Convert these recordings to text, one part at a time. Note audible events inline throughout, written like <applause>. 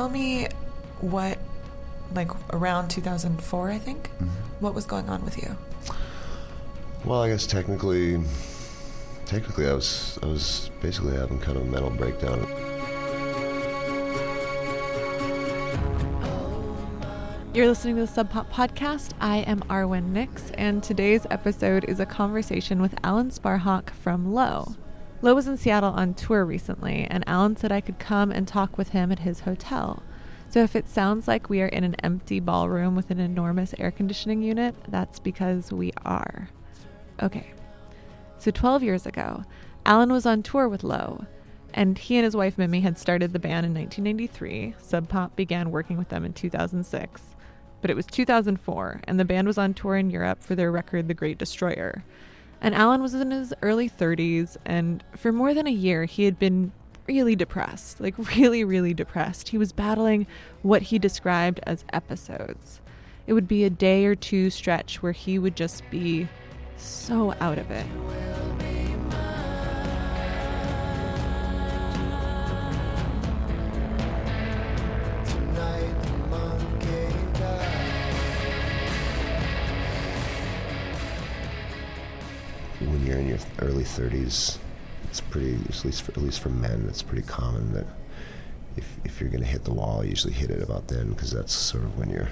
tell me what, like around 2004, I think, Mm-hmm. what was going on with you? Well, I guess technically, technically, I was I was basically having kind of a mental breakdown. You're listening to the Sub Pop Podcast. I am Arwen Nicks, and today's episode is a conversation with Alan Sparhawk from Low. Low was in Seattle on tour recently, and Alan said I could come and talk with him at his hotel. So if it sounds like we are in an empty ballroom with an enormous air conditioning unit, that's because we are. Okay. So 12 years ago, Alan was on tour with Low, and he and his wife Mimi had started the band in 1993. Sub Pop began working with them in 2006. But it was 2004, and the band was on tour in Europe for their record The Great Destroyer. And Alan was in his early 30s, and for more than a year, he had been really depressed like, really, really depressed. He was battling what he described as episodes. It would be a day or two stretch where he would just be so out of it. You're in your early 30s, it's pretty at least for, at least for men, it's pretty common that if if you're going to hit the wall, you usually hit it about then because that's sort of when you're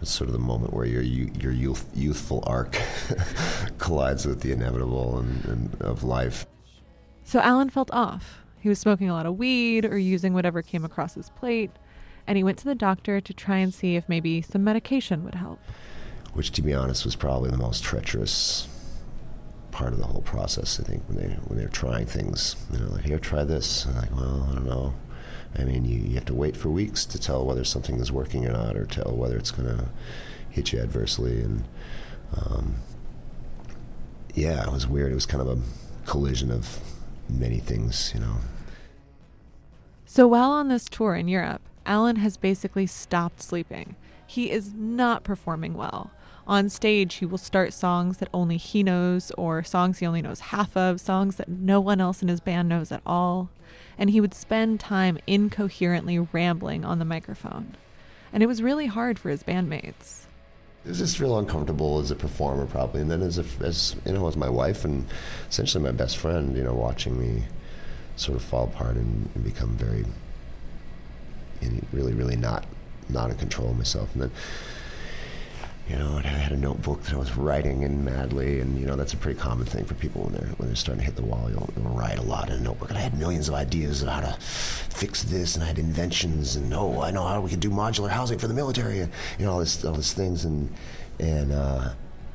it's sort of the moment where your your youth, youthful arc <laughs> collides with the inevitable and, and of life. So Alan felt off. He was smoking a lot of weed or using whatever came across his plate, and he went to the doctor to try and see if maybe some medication would help. which to be honest was probably the most treacherous part of the whole process. I think when they when they're trying things, you know, like here, try this. I'm like, well, I don't know. I mean, you, you have to wait for weeks to tell whether something is working or not, or tell whether it's going to hit you adversely. And um, yeah, it was weird. It was kind of a collision of many things, you know. So while on this tour in Europe, Alan has basically stopped sleeping. He is not performing well. On stage, he will start songs that only he knows, or songs he only knows half of, songs that no one else in his band knows at all. And he would spend time incoherently rambling on the microphone. And it was really hard for his bandmates. It was just real uncomfortable as a performer, probably, and then as a, as you know, as my wife and essentially my best friend, you know, watching me sort of fall apart and, and become very, know, really, really not not in control of myself, and then. You know, I had a notebook that I was writing in madly, and you know that's a pretty common thing for people when they're when they're starting to hit the wall. You'll, you'll write a lot in a notebook, and I had millions of ideas of how to fix this, and I had inventions, and oh, I know how we could do modular housing for the military, and you know all this all these things, and and uh,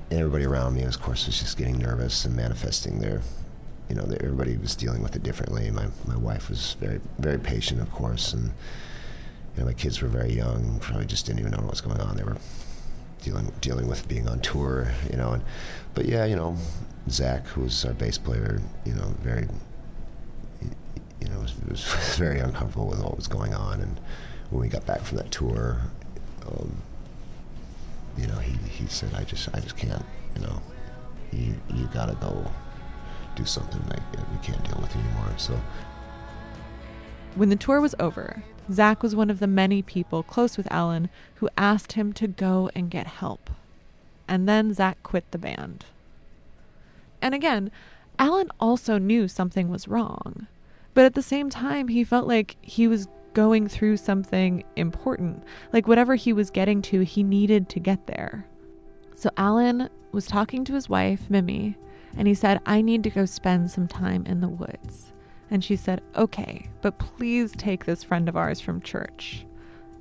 everybody around me, of course, was just getting nervous and manifesting their, you know, everybody was dealing with it differently. My my wife was very very patient, of course, and you know my kids were very young, probably just didn't even know what was going on. They were dealing dealing with being on tour, you know. And but yeah, you know, Zach, who was our bass player, you know, very, you know, was, was <laughs> very uncomfortable with what was going on. And when we got back from that tour, um, you know, he he said, I just I just can't, you know, you you gotta go do something. Like we can't deal with anymore. So. When the tour was over, Zach was one of the many people close with Alan who asked him to go and get help. And then Zach quit the band. And again, Alan also knew something was wrong. But at the same time, he felt like he was going through something important. Like whatever he was getting to, he needed to get there. So Alan was talking to his wife, Mimi, and he said, I need to go spend some time in the woods. And she said, Okay, but please take this friend of ours from church.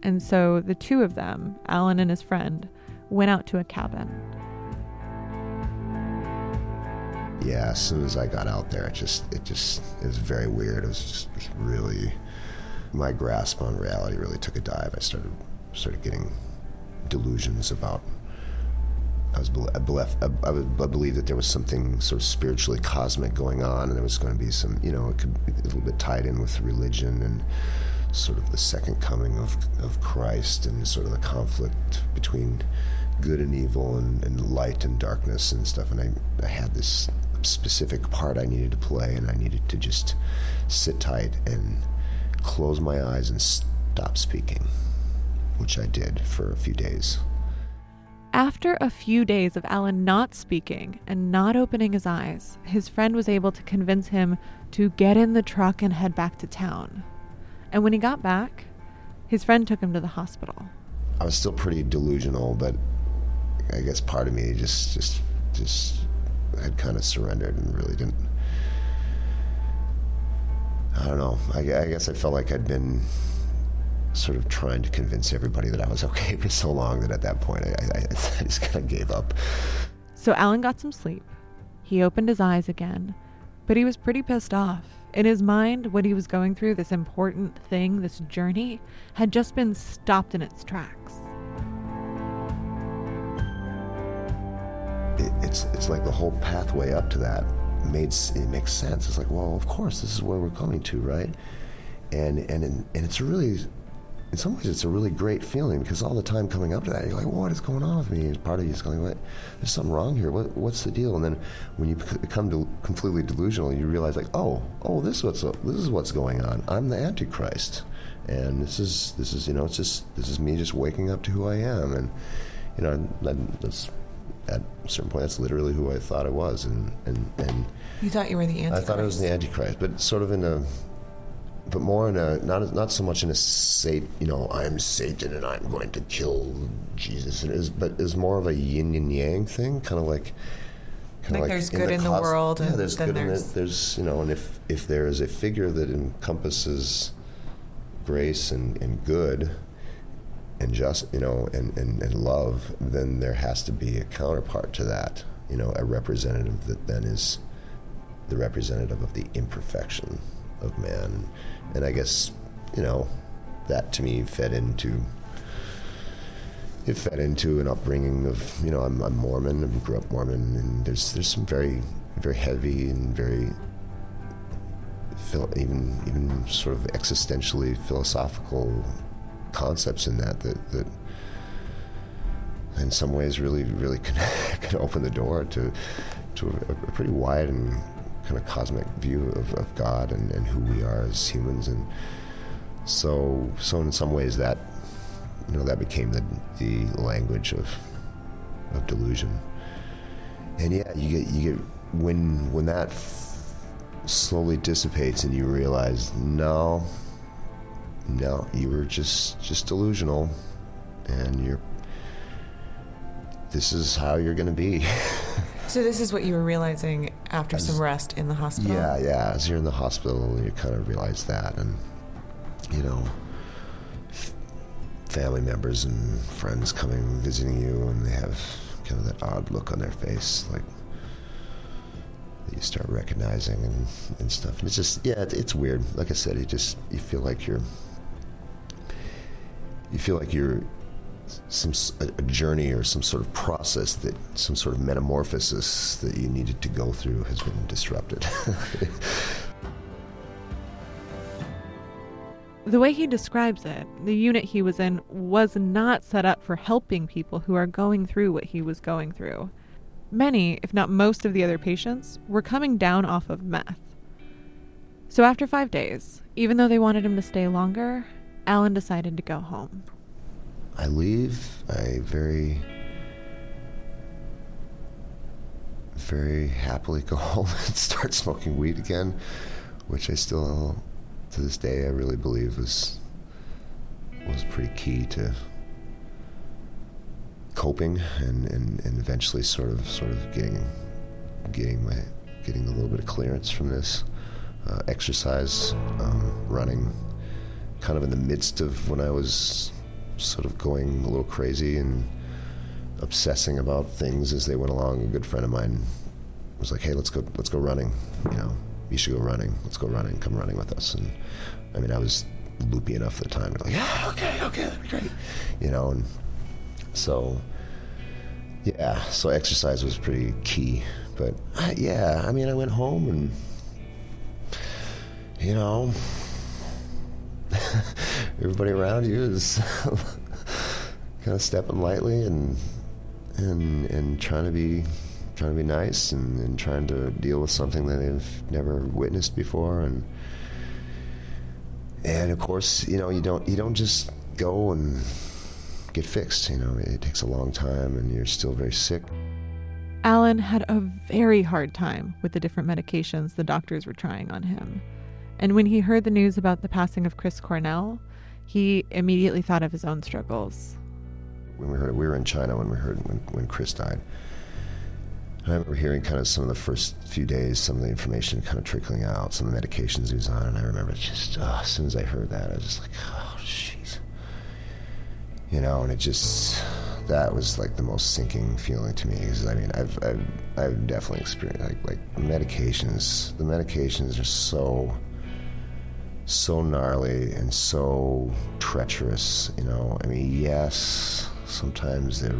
And so the two of them, Alan and his friend, went out to a cabin. yeah, as soon as I got out there, it just it just it was very weird. It was just, just really my grasp on reality really took a dive. I started started getting delusions about. I was I, believe, I, believed that there was something sort of spiritually cosmic going on, and there was going to be some, you know, it could be a little bit tied in with religion and sort of the second coming of of Christ and sort of the conflict between good and evil and, and light and darkness and stuff. And I, I had this specific part I needed to play, and I needed to just sit tight and close my eyes and stop speaking, which I did for a few days. After a few days of Alan not speaking and not opening his eyes, his friend was able to convince him to get in the truck and head back to town. And when he got back, his friend took him to the hospital. I was still pretty delusional, but I guess part of me just just just had kind of surrendered and really didn't. I don't know. I, I guess I felt like I'd been sort of trying to convince everybody that I was okay <laughs> for so long that at that point I, I, I <laughs> just kind of gave up. So Alan got some sleep. He opened his eyes again, but he was pretty pissed off. In his mind, what he was going through, this important thing, this journey, had just been stopped in its tracks. It, it's it's like the whole pathway up to that made it makes sense. It's like, well, of course, this is where we're coming to, right? And and and it's a really in some ways, it's a really great feeling because all the time coming up to that, you're like, what is going on with me? And part of you is going, what? There's something wrong here. What, what's the deal? And then when you become de- completely delusional, you realize, like, oh, oh, this is what's this is what's going on. I'm the Antichrist, and this is this is you know, it's just this is me just waking up to who I am, and you know, that, that's at a certain point, that's literally who I thought I was, and and and. You thought you were the Antichrist. I thought I was the Antichrist, but sort of in a but more in a not not so much in a state you know I'm Satan and I'm going to kill Jesus. It is, but is more of a yin and yang thing, kind of like. Kind like, like there's good the in the world, yeah, and there's then good there's in it. There's you know, and if if there is a figure that encompasses grace and, and good and just you know and, and, and love, then there has to be a counterpart to that. You know, a representative that then is the representative of the imperfection of man. And I guess, you know, that to me fed into it fed into an upbringing of you know I'm, I'm Mormon I grew up Mormon and there's there's some very very heavy and very even even sort of existentially philosophical concepts in that that that in some ways really really <laughs> can, can open the door to to a, a pretty wide and kind of cosmic view of, of God and, and who we are as humans. And so, so in some ways, that you know that became the the language of of delusion. And yeah, you get you get when when that f- slowly dissipates and you realize no, no, you were just just delusional, and you're this is how you're going to be. <laughs> So this is what you were realizing after as, some rest in the hospital. Yeah, yeah. As you're in the hospital, you kind of realize that, and you know, f- family members and friends coming visiting you, and they have kind of that odd look on their face, like you start recognizing and, and stuff. And it's just yeah, it, it's weird. Like I said, you just you feel like you're you feel like you're some a journey or some sort of process that some sort of metamorphosis that you needed to go through has been disrupted. <laughs> the way he describes it, the unit he was in was not set up for helping people who are going through what he was going through. Many, if not most of the other patients, were coming down off of meth. So after five days, even though they wanted him to stay longer, Alan decided to go home. I leave, I very, very happily go home <laughs> and start smoking weed again, which I still, to this day, I really believe was was pretty key to coping and, and, and eventually sort of sort of getting getting my getting a little bit of clearance from this uh, exercise, um, running, kind of in the midst of when I was sort of going a little crazy and obsessing about things as they went along. A good friend of mine was like, "Hey, let's go, let's go running. You know, you should go running. Let's go running. Come running with us." And I mean, I was loopy enough at the time. Like, yeah, okay, okay, that'd be great. You know, and so yeah, so exercise was pretty key. But uh, yeah, I mean, I went home and you know <laughs> everybody around you is <laughs> kind of stepping lightly and and and trying to be trying to be nice and, and trying to deal with something that they've never witnessed before and and of course, you know, you don't you don't just go and get fixed. You know, it takes a long time, and you're still very sick. Alan had a very hard time with the different medications the doctors were trying on him. And when he heard the news about the passing of Chris Cornell, he immediately thought of his own struggles. When we heard we were in China when we heard when, when Chris died. I remember hearing kind of some of the first few days, some of the information kind of trickling out, some of the medications he was on, and I remember just oh, as soon as I heard that, I was just like, oh, jeez, you know, and it just that was like the most sinking feeling to me because I mean I've, I've I've definitely experienced like like medications. The medications are so so gnarly and so treacherous. You know, I mean, yes, sometimes they're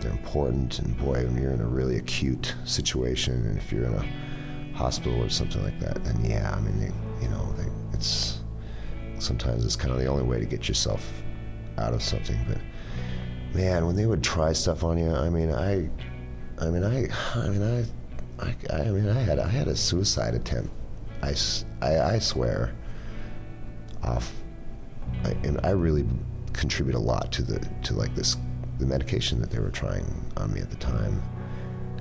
they're important, and boy, when you're in a really acute situation, and if you're in a hospital or something like that, then yeah, I mean, they, you know, they, it's sometimes it's kind of the only way to get yourself out of something. But man, when they would try stuff on you, I mean, I, I mean, I, I mean, I, I, I mean, I had, I had a suicide attempt. I, I, I swear. Off, I, and I really contribute a lot to the to like this the medication that they were trying on me at the time.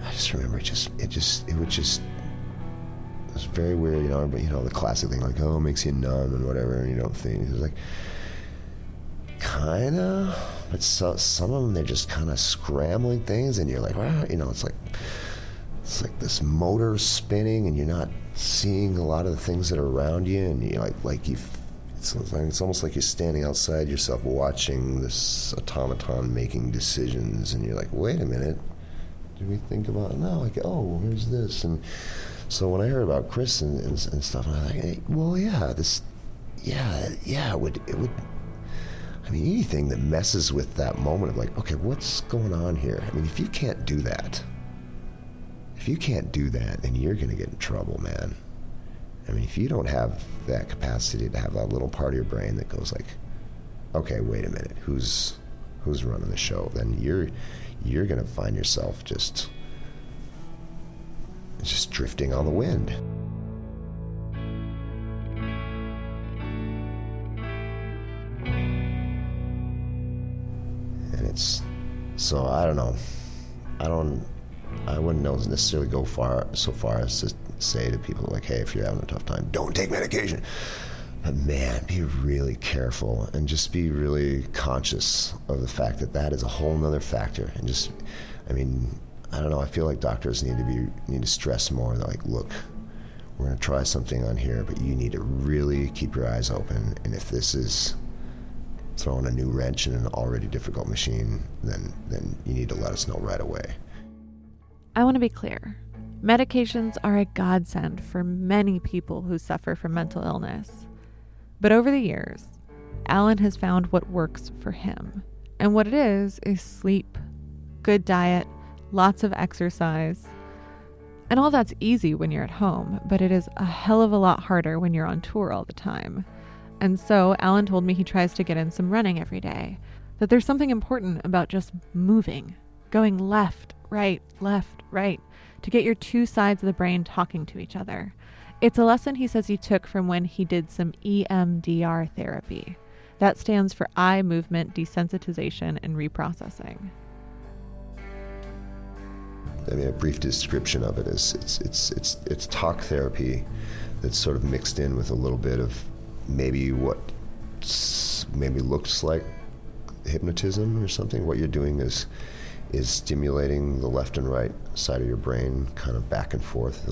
I just remember it just it just it would just it was very weird, you know. But you know the classic thing like oh it makes you numb and whatever, and you don't think it was like kind of, but so, some of them they're just kind of scrambling things, and you're like wow, you know it's like it's like this motor spinning, and you're not seeing a lot of the things that are around you, and you like like you it's, it's almost like you're standing outside yourself watching this automaton making decisions, and you're like, wait a minute, do we think about no? Like, oh, here's this, and so when I heard about Chris and, and, and stuff, I'm like, hey, well, yeah, this, yeah, yeah, it would it would. I mean, anything that messes with that moment of like, okay, what's going on here? I mean, if you can't do that, if you can't do that, then you're to get in trouble, man. I mean, if you don't have that capacity to have that little part of your brain that goes like, okay, wait a minute, who's who's running the show? Then you're you're gonna find yourself just just drifting on the wind. And it's so I don't know. I don't I wouldn't necessarily go far so far as to say to people like, hey, if you're having a tough time, don't take medication. But man, be really careful and just be really conscious of the fact that that is a whole nother factor. And just, I mean, I don't know. I feel like doctors need to be need to stress more. They're like, look, we're going to try something on here, but you need to really keep your eyes open. And if this is throwing a new wrench in an already difficult machine, then then you need to let us know right away. I want to be clear. Medications are a godsend for many people who suffer from mental illness. But over the years, Alan has found what works for him. And what it is, is sleep, good diet, lots of exercise. And all that's easy when you're at home, but it is a hell of a lot harder when you're on tour all the time. And so, Alan told me he tries to get in some running every day, that there's something important about just moving, going left, right, left, right to get your two sides of the brain talking to each other. It's a lesson he says he took from when he did some EMDR therapy. That stands for eye movement desensitization and reprocessing. I mean, a brief description of it is it's it's it's it's talk therapy that's sort of mixed in with a little bit of maybe what maybe looks like hypnotism or something. What you're doing is is stimulating the left and right side of your brain kind of back and forth.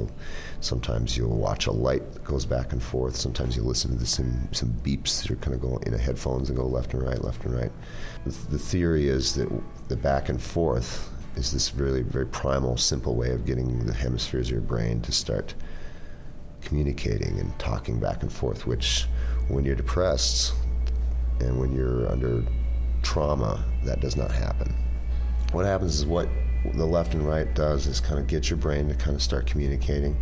Sometimes you'll watch a light that goes back and forth. Sometimes you listen to some, some beeps that are kind of going in the headphones and go left and right, left and right. The, the theory is that the back and forth is this really very primal, simple way of getting the hemispheres of your brain to start communicating and talking back and forth, which when you're depressed and when you're under trauma, that does not happen what happens is what the left and right does is kind of get your brain to kind of start communicating.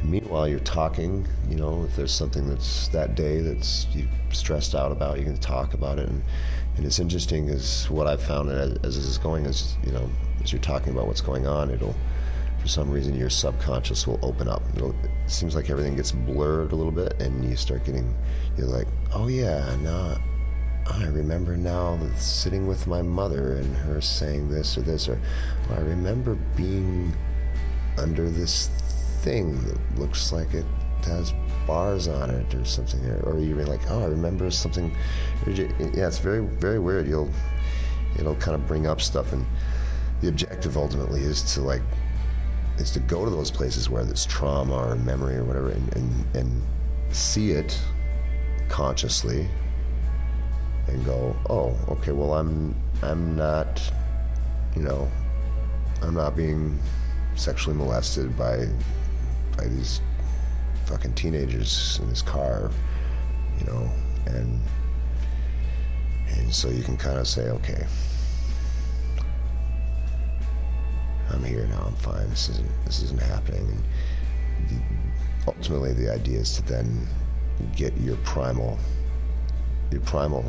And meanwhile, you're talking. You know, if there's something that's that day that's you stressed out about, you can talk about it. And, and it's interesting is what I've found as, as this is going is you know as you're talking about what's going on, it'll for some reason your subconscious will open up. It'll, it seems like everything gets blurred a little bit, and you start getting, you're like, oh yeah, now I remember now sitting with my mother and her saying this or this, or I remember being under this thing that looks like it has bars on it or something, or, or you're like, oh, I remember something. Yeah, it's very, very weird. You'll, it'll kind of bring up stuff, and the objective ultimately is to like is to go to those places where there's trauma or memory or whatever and, and, and see it consciously and go, oh, okay, well, I'm, I'm not, you know, I'm not being sexually molested by, by these fucking teenagers in this car, you know, and, and so you can kind of say, okay, I'm here now. I'm fine. This isn't this isn't happening. And the, ultimately, the idea is to then get your primal your primal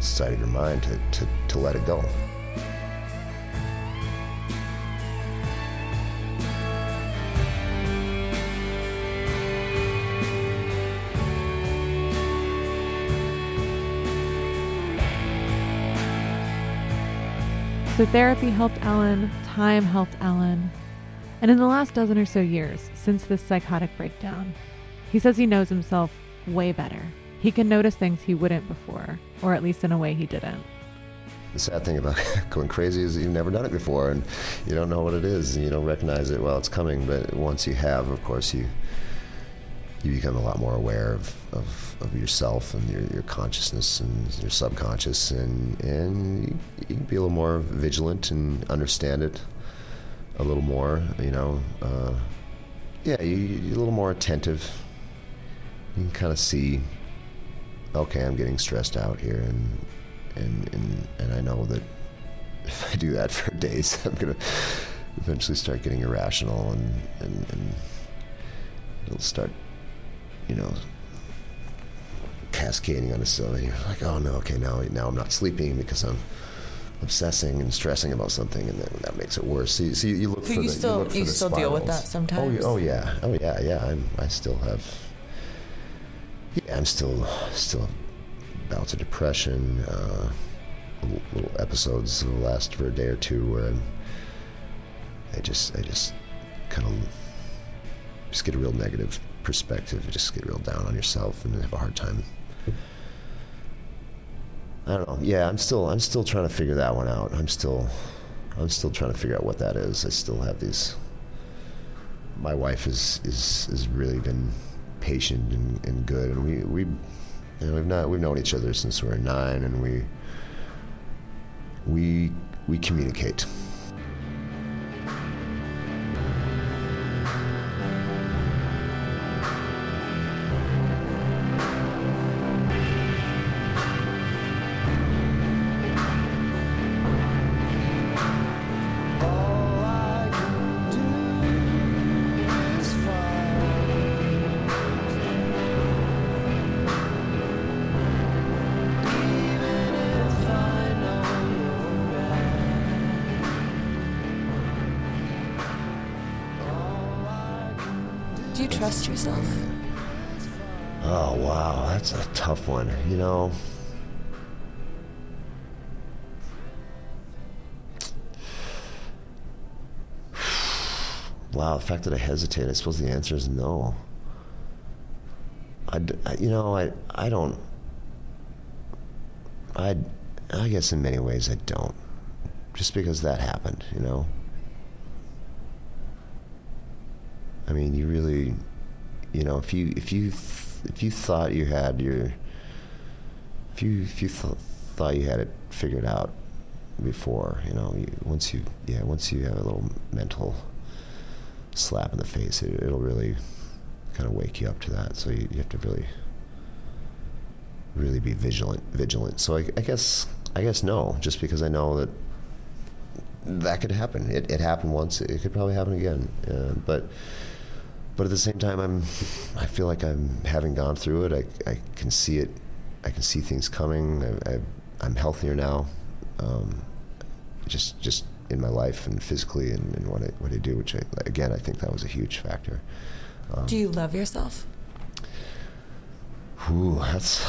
side of your mind to, to, to let it go. So therapy helped Alan, time helped Alan. And in the last dozen or so years since this psychotic breakdown, he says he knows himself way better. He can notice things he wouldn't before, or at least in a way he didn't. The sad thing about <laughs> going crazy is you've never done it before and you don't know what it is and you don't recognize it while it's coming. But once you have, of course, you you become a lot more aware of, of, of yourself and your, your consciousness and your subconscious, and, and you, you, can be a little more vigilant and understand it a little more, you know. Uh, yeah, you, you're a little more attentive. You can kind of see, okay, I'm getting stressed out here, and, and, and, and I know that <laughs> if I do that for days, <laughs> I'm going to eventually start getting irrational and, and, and it'll start you know, cascading on itself. And you're like, oh no, okay, now now I'm not sleeping because I'm obsessing and stressing about something, and then that makes it worse. So you, so you look so for you the still you, you still deal with that oh, sometimes. Oh, oh yeah, oh yeah, yeah. I'm I still have. Yeah, I'm still still bouts of depression. Uh, little, episodes that last for a day or two where I just I just kind of just get a real negative perspective, just get real down on yourself and have a hard time. I don't know. Yeah, I'm still I'm still trying to figure that one out. I'm still I'm still trying to figure out what that is. I still have these. My wife is is has really been patient and, and good, and we we you know, we've not we've known each other since we were nine, and we we we communicate. Trust yourself? Oh, wow. That's a tough one. You know, <sighs> wow, the fact that I hesitate, I suppose the answer is no. I, you know, I, I don't. I, I guess in many ways I don't, just because that happened, you know. I mean, you really, you know, if you if you if you thought you had your, if you if you th- thought you had it figured out before, you know, you, once you yeah, once you have a little mental slap in the face, it, it'll really kind of wake you up to that. So you, you have to really really be vigilant vigilant. So I, I guess I guess no, just because I know that that could happen. It, it happened once. It could probably happen again. Uh, but but at the same time, I'm I feel like I'm having gone through it. I, I can see it. I can see things coming. I, I, am healthier now. Um, just just in my life and physically and, and what I what I do, which I, again I think that was a huge factor. Um, Do you love yourself? Ooh, that's.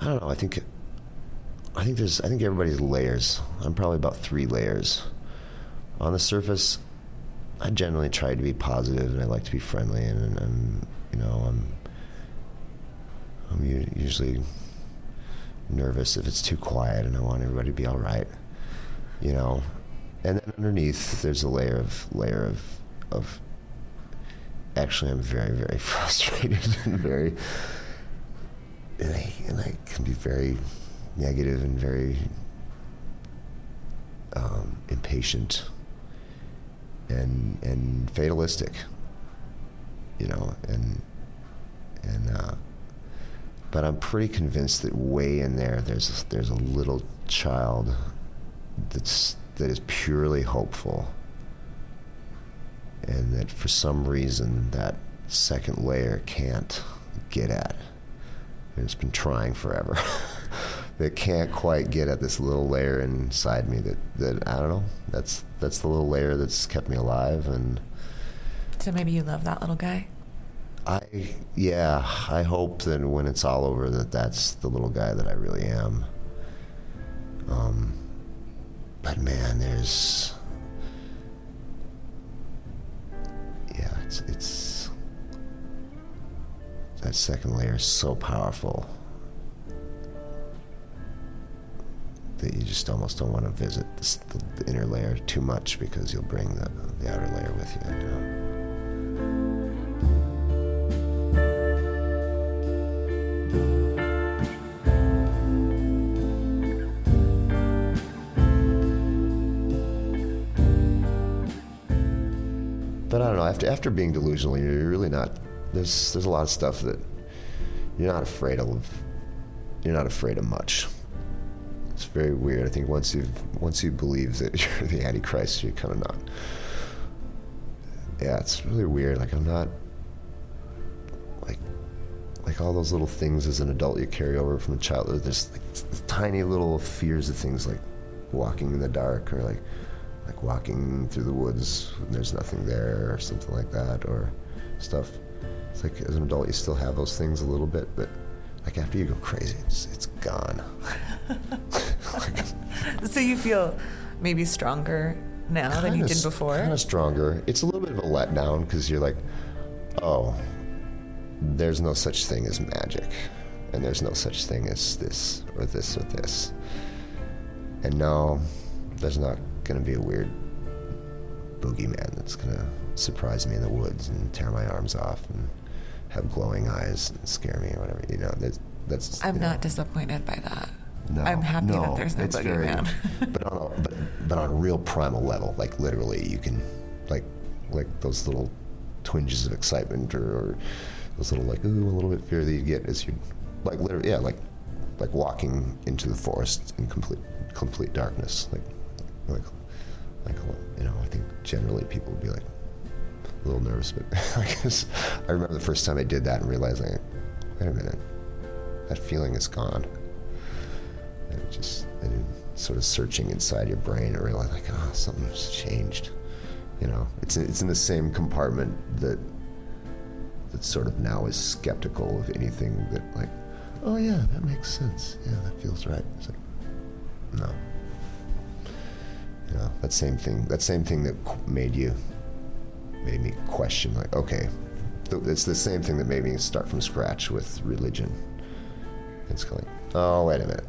I don't know. I think. I think there's. I think everybody's layers. I'm probably about three layers. On the surface, I generally try to be positive and I like to be friendly and, and you know I'm. I'm usually nervous if it's too quiet and I want everybody to be all right. You know, and then underneath there's a layer of layer of of actually I'm very very <laughs> frustrated and very and I, and I can be very negative and very um, impatient and and fatalistic you know and and uh, but I'm pretty convinced that way in there there's there's a little child that's that is purely hopeful. And that for some reason that second layer can't get at. And it's been trying forever <laughs> that can't quite get at this little layer inside me that, that I don't know that's that's the little layer that's kept me alive and So maybe you love that little guy. I yeah I hope that when it's all over that that's the little guy that I really am um but man there's yeah it's it's that second layer is so powerful that you just almost don't want to visit this, the, the inner layer too much because you'll bring the, the outer layer with you. you know? But I don't know. After after being delusional, you're really not. There's there's a lot of stuff that you're not afraid of. You're not afraid of much. It's very weird. I think once you once you believe that <laughs> you're the Antichrist, you're kind of not. Yeah, it's really weird. Like I'm not. Like, like all those little things as an adult you carry over from a childhood. There's like tiny little fears of things like walking in the dark or like like walking through the woods when there's nothing there or something like that or stuff. It's like as an adult you still have those things a little bit, but like after you go crazy, it's it's gone. <laughs> So you feel maybe stronger now than you did before? Kind of stronger. It's a little bit of a letdown because you're like, oh, there's no such thing as magic, and there's no such thing as this or this or this. And no, there's not going to be a weird boogeyman that's going to surprise me in the woods and tear my arms off and have glowing eyes and scare me or whatever. You know, that's. that's I'm you know, not disappointed by that. No, I'm happy no, that there's no it's very- <laughs> but on a, but but on a real primal level, like literally, you can like like those little twinges of excitement or, or those little like ooh a little bit fear that you get as you like literally yeah like like walking into the forest in complete complete darkness like like like you know I think generally people would be like a little nervous, but <laughs> I guess I remember the first time I did that and realizing, wait a minute, that feeling is gone. And just and sort of searching inside your brain and realize like, oh, something's changed. You know, it's it's in the same compartment that that sort of now is skeptical of anything that like, oh yeah, that makes sense. Yeah, that feels right. It's like, no. You know, that same thing. That same thing that made you made me question like, okay, it's the same thing that made me start from scratch with religion. It's like, oh wait a minute,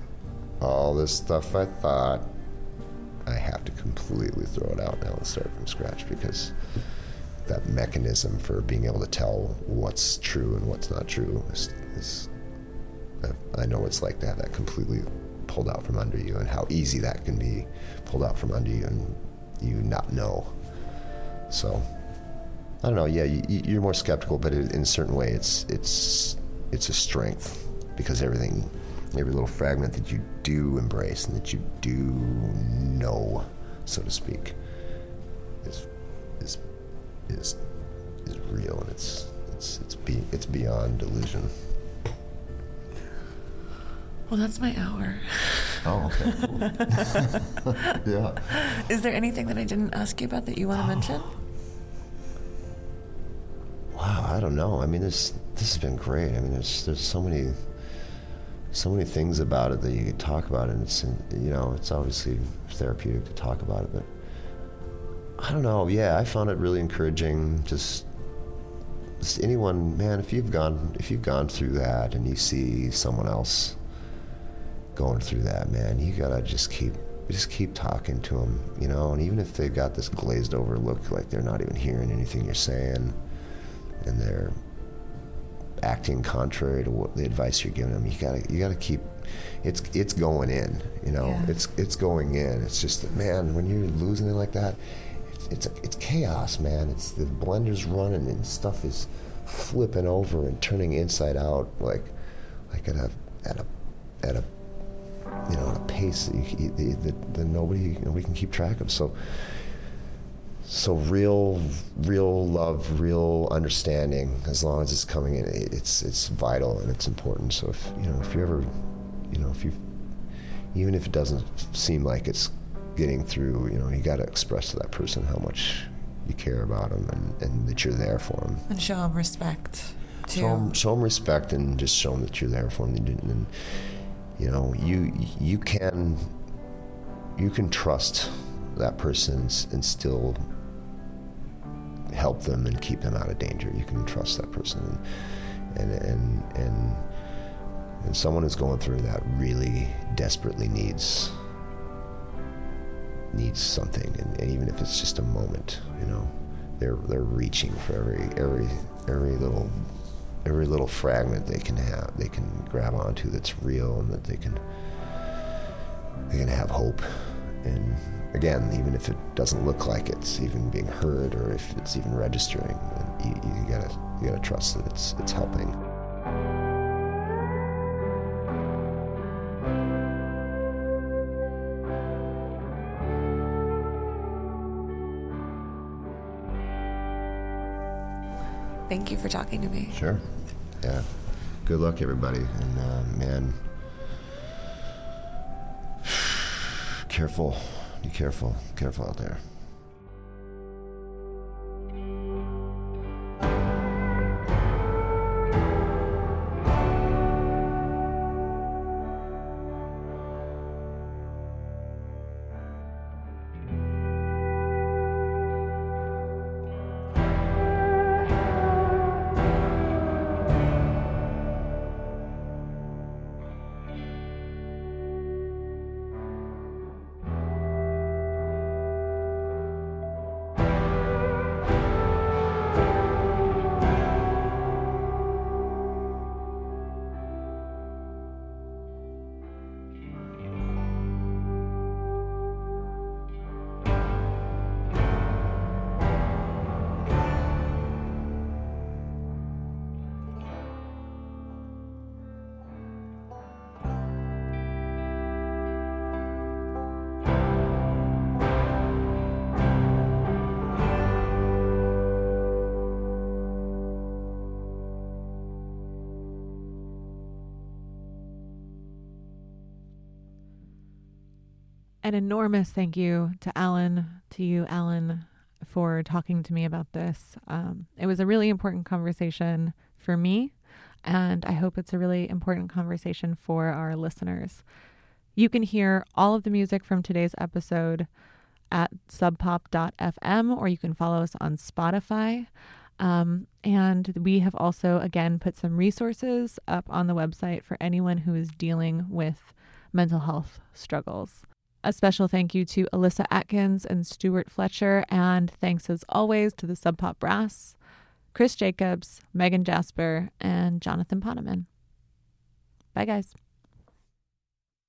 all this stuff I thought, I have to completely throw it out now and start from scratch because that mechanism for being able to tell what's true and what's not true is, is I- know what it's like to have that completely pulled out from under you and how easy that can be pulled out from under you and you not know. So I don't know. Yeah, you, you're more skeptical, but in a certain way, it's it's it's a strength because everything, every little fragment that you do embrace and that you do know, so to speak, is is is is real and it's it's it's be, it's beyond delusion. Well, that's my hour. Oh, okay. Cool. <laughs> yeah. Is there anything that I didn't ask you about that you want to mention? Wow, I don't know. I mean, this this has been great. I mean, there's there's so many so many things about it that you could talk about, and it's you know it's obviously therapeutic to talk about it, but I don't know. Yeah, I found it really encouraging. Just, just anyone, man, if you've gone if you've gone through that and you see someone else going through that, man, you gotta just keep just keep talking to them, you know. And even if they've got this glazed over look, like they're not even hearing anything you're saying and they're acting contrary to what the advice you're giving them, you gotta you gotta keep it's it's going in, you know. Yeah. It's it's going in. It's just that man, when you're losing it like that, it's it's, it's chaos, man. It's the blender's running and stuff is flipping over and turning inside out like like at a at a at a you know at a pace that, you, you, that, that nobody nobody can keep track of. So so real real love real understanding as long as it's coming in it's it's vital and it's important so if you know if you ever you know if you even if it doesn't seem like it's getting through you know you got to express to that person how much you care about them and, and that you're there for them And show them respect too. show them, show 'em respect and just show them that you're there for them and, and you know you you can you can trust that person and still help them and keep them out of danger. You can trust that person. And and and and someone who's going through that really desperately needs needs something. And, and even if it's just a moment you know they're they're reaching for every every every little every little fragment they can have they can grab onto that's real and that they can they can have hope and again even if it doesn't look like it's even being heard or if it's even registering you, you gotta you gotta trust that it's it's helping Thank you for talking to me. Sure. Yeah. Good luck, everybody. And uh, man, careful. Be careful. Careful out there. An enormous thank you to Alan, to you, Alan, for talking to me about this. Um, it was a really important conversation for me, and I hope it's a really important conversation for our listeners. You can hear all of the music from today's episode at subpop.fm, or you can follow us on Spotify. Um, and we have also, again, put some resources up on the website for anyone who is dealing with mental health struggles. A special thank you to Alyssa Atkins and Stuart Fletcher, and thanks as always to the Sub Pop Brass, Chris Jacobs, Megan Jasper, and Jonathan Poneman. Bye, guys.